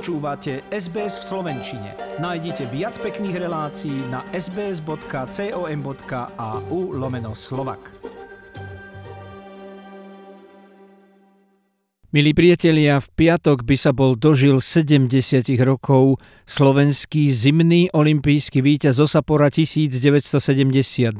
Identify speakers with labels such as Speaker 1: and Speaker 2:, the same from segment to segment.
Speaker 1: Počúvate SBS v Slovenčine. Nájdite viac pekných relácií na sbs.com.au lomeno slovak. Milí priatelia, v piatok by sa bol dožil 70 rokov slovenský zimný olimpijský víťaz Osapora 1972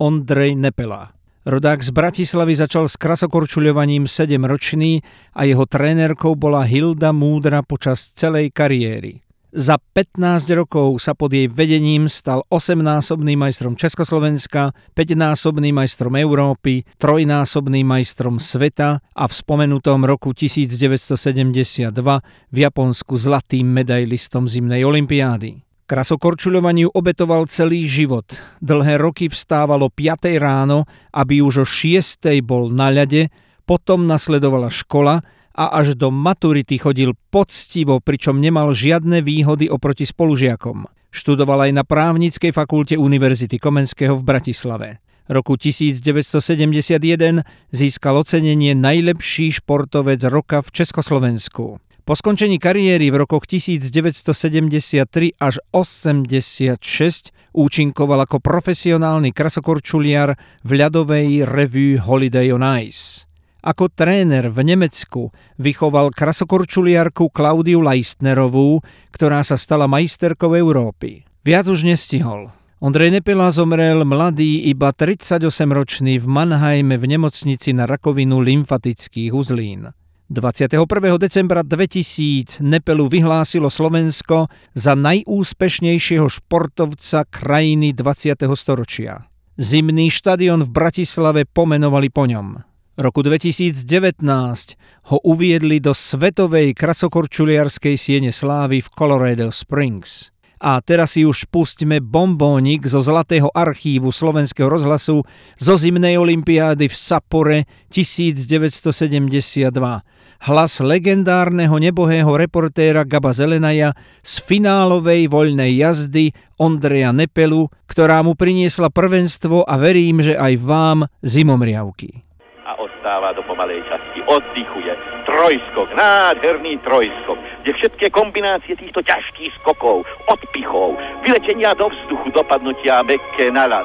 Speaker 1: Ondrej Nepela. Rodák z Bratislavy začal s krasokorčuľovaním 7-ročný a jeho trénerkou bola Hilda Múdra počas celej kariéry. Za 15 rokov sa pod jej vedením stal 8-násobným majstrom Československa, 5-násobným majstrom Európy, trojnásobným majstrom sveta a v spomenutom roku 1972 v Japonsku zlatým medailistom zimnej olympiády. Krasokorčuľovaniu obetoval celý život. Dlhé roky vstávalo 5 ráno, aby už o 6 bol na ľade, potom nasledovala škola a až do maturity chodil poctivo, pričom nemal žiadne výhody oproti spolužiakom. Študoval aj na právnickej fakulte Univerzity Komenského v Bratislave. Roku 1971 získal ocenenie najlepší športovec roka v Československu. Po skončení kariéry v rokoch 1973 až 86 účinkoval ako profesionálny krasokorčuliar v ľadovej revue Holiday on Ice. Ako tréner v Nemecku vychoval krasokorčuliarku Klaudiu Leistnerovú, ktorá sa stala majsterkou Európy. Viac už nestihol. Ondrej Nepela zomrel mladý, iba 38-ročný v Mannheime v nemocnici na rakovinu lymfatických uzlín. 21. decembra 2000 Nepelu vyhlásilo Slovensko za najúspešnejšieho športovca krajiny 20. storočia. Zimný štadion v Bratislave pomenovali po ňom. Roku 2019 ho uviedli do svetovej krasokorčuliarskej siene slávy v Colorado Springs. A teraz si už pustíme bombónik zo Zlatého archívu slovenského rozhlasu zo zimnej olympiády v Sapore 1972 hlas legendárneho nebohého reportéra Gaba Zelenaja z finálovej voľnej jazdy Ondreja Nepelu, ktorá mu priniesla prvenstvo a verím, že aj vám zimomriavky.
Speaker 2: A ostáva do pomalej časti, oddychuje. Trojskok, nádherný trojskok, kde všetky kombinácie týchto ťažkých skokov, odpichov, vyletenia do vzduchu, dopadnutia mekké na ľad,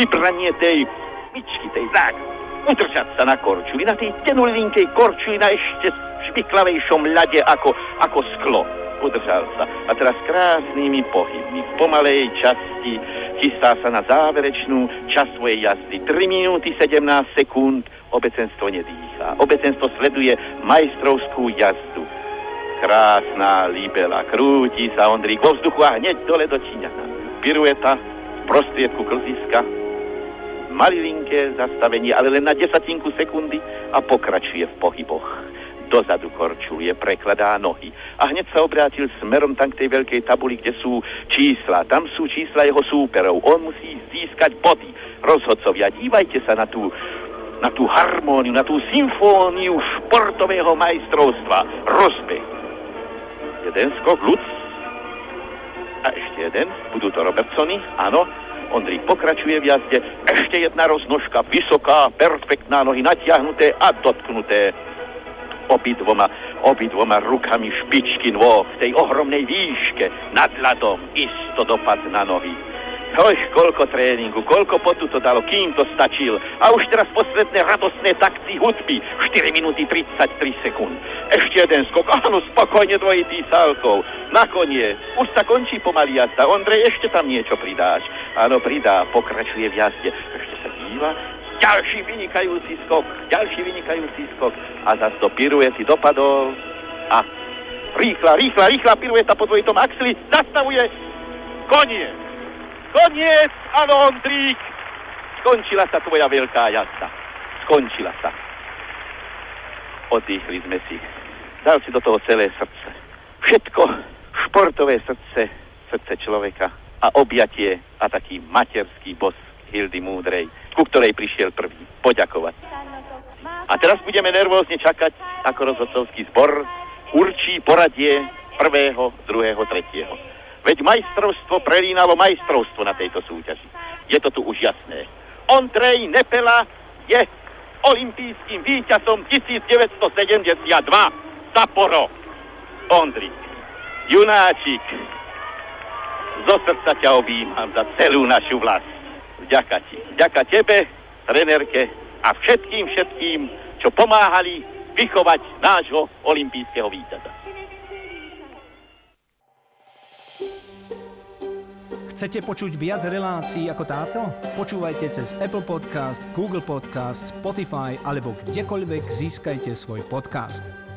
Speaker 2: vybranie tej myčky, tej zák, udržať sa na korčuli, na tej tenulinkej korčuli, na ešte špiklavejšom ľade ako, ako sklo. Udržal sa. A teraz krásnymi pohybmi, v pomalej časti, chystá sa na záverečnú čas svojej jazdy. 3 minúty 17 sekúnd, obecenstvo nedýchá. Obecenstvo sleduje majstrovskú jazdu. Krásna líbela, krúti sa Ondrík vo vzduchu a hneď dole do Číňana. Pirueta v prostriedku klziska, malilinké zastavenie, ale len na desatinku sekundy a pokračuje v pohyboch. Dozadu korčuje, prekladá nohy a hneď sa obrátil smerom tam k tej veľkej tabuli, kde sú čísla. Tam sú čísla jeho súperov. On musí získať body. Rozhodcovia, dívajte sa na tú na tú harmóniu, na tú symfóniu športového majstrovstva. Rozbeh. Jeden skok, Lutz. A ešte jeden. Budú to Robertsony, áno. Ondrík pokračuje v jazde, ešte jedna roznožka, vysoká, perfektná, nohy natiahnuté a dotknuté obidvoma, obidvoma rukami špičky nôh v tej ohromnej výške nad ľadom, isto dopad na nohy. Oj, koľko tréningu, koľko potu to dalo, kým to stačil. A už teraz posledné radostné takty hudby. 4 minúty 33 sekúnd. Ešte jeden skok, áno, spokojne dvojitý salkov. Nakoniec, už sa končí pomaly jazda. Ondrej, ešte tam niečo pridáš. Áno, pridá, pokračuje v jazde. Ešte sa díva, ďalší vynikajúci skok, ďalší vynikajúci skok. A zase do piruety dopadol a rýchla, rýchla, rýchla pirueta po dvojitom axli zastavuje koniec. Koniec, áno, Ondrík. Skončila sa tvoja veľká jazda. Skončila sa. Oddychli sme si. Dal si do toho celé srdce. Všetko, športové srdce, srdce človeka a objatie a taký materský bos Hildy Múdrej, ku ktorej prišiel prvý poďakovať. A teraz budeme nervózne čakať, ako rozhodcovský zbor určí poradie prvého, druhého, tretieho. Veď majstrovstvo prelínalo majstrovstvo na tejto súťaži. Je to tu už jasné. Ondrej Nepela je olimpijským víťazom 1972. Zaporo. Ondri. Junáčik, zo srdca ťa objímam za celú našu vlast. Vďaka ti. Vďaka tebe, trenerke a všetkým, všetkým, čo pomáhali vychovať nášho olimpijského víťaza.
Speaker 1: Chcete počuť viac relácií ako táto? Počúvajte cez Apple Podcast, Google Podcast, Spotify alebo kdekoľvek získajte svoj podcast.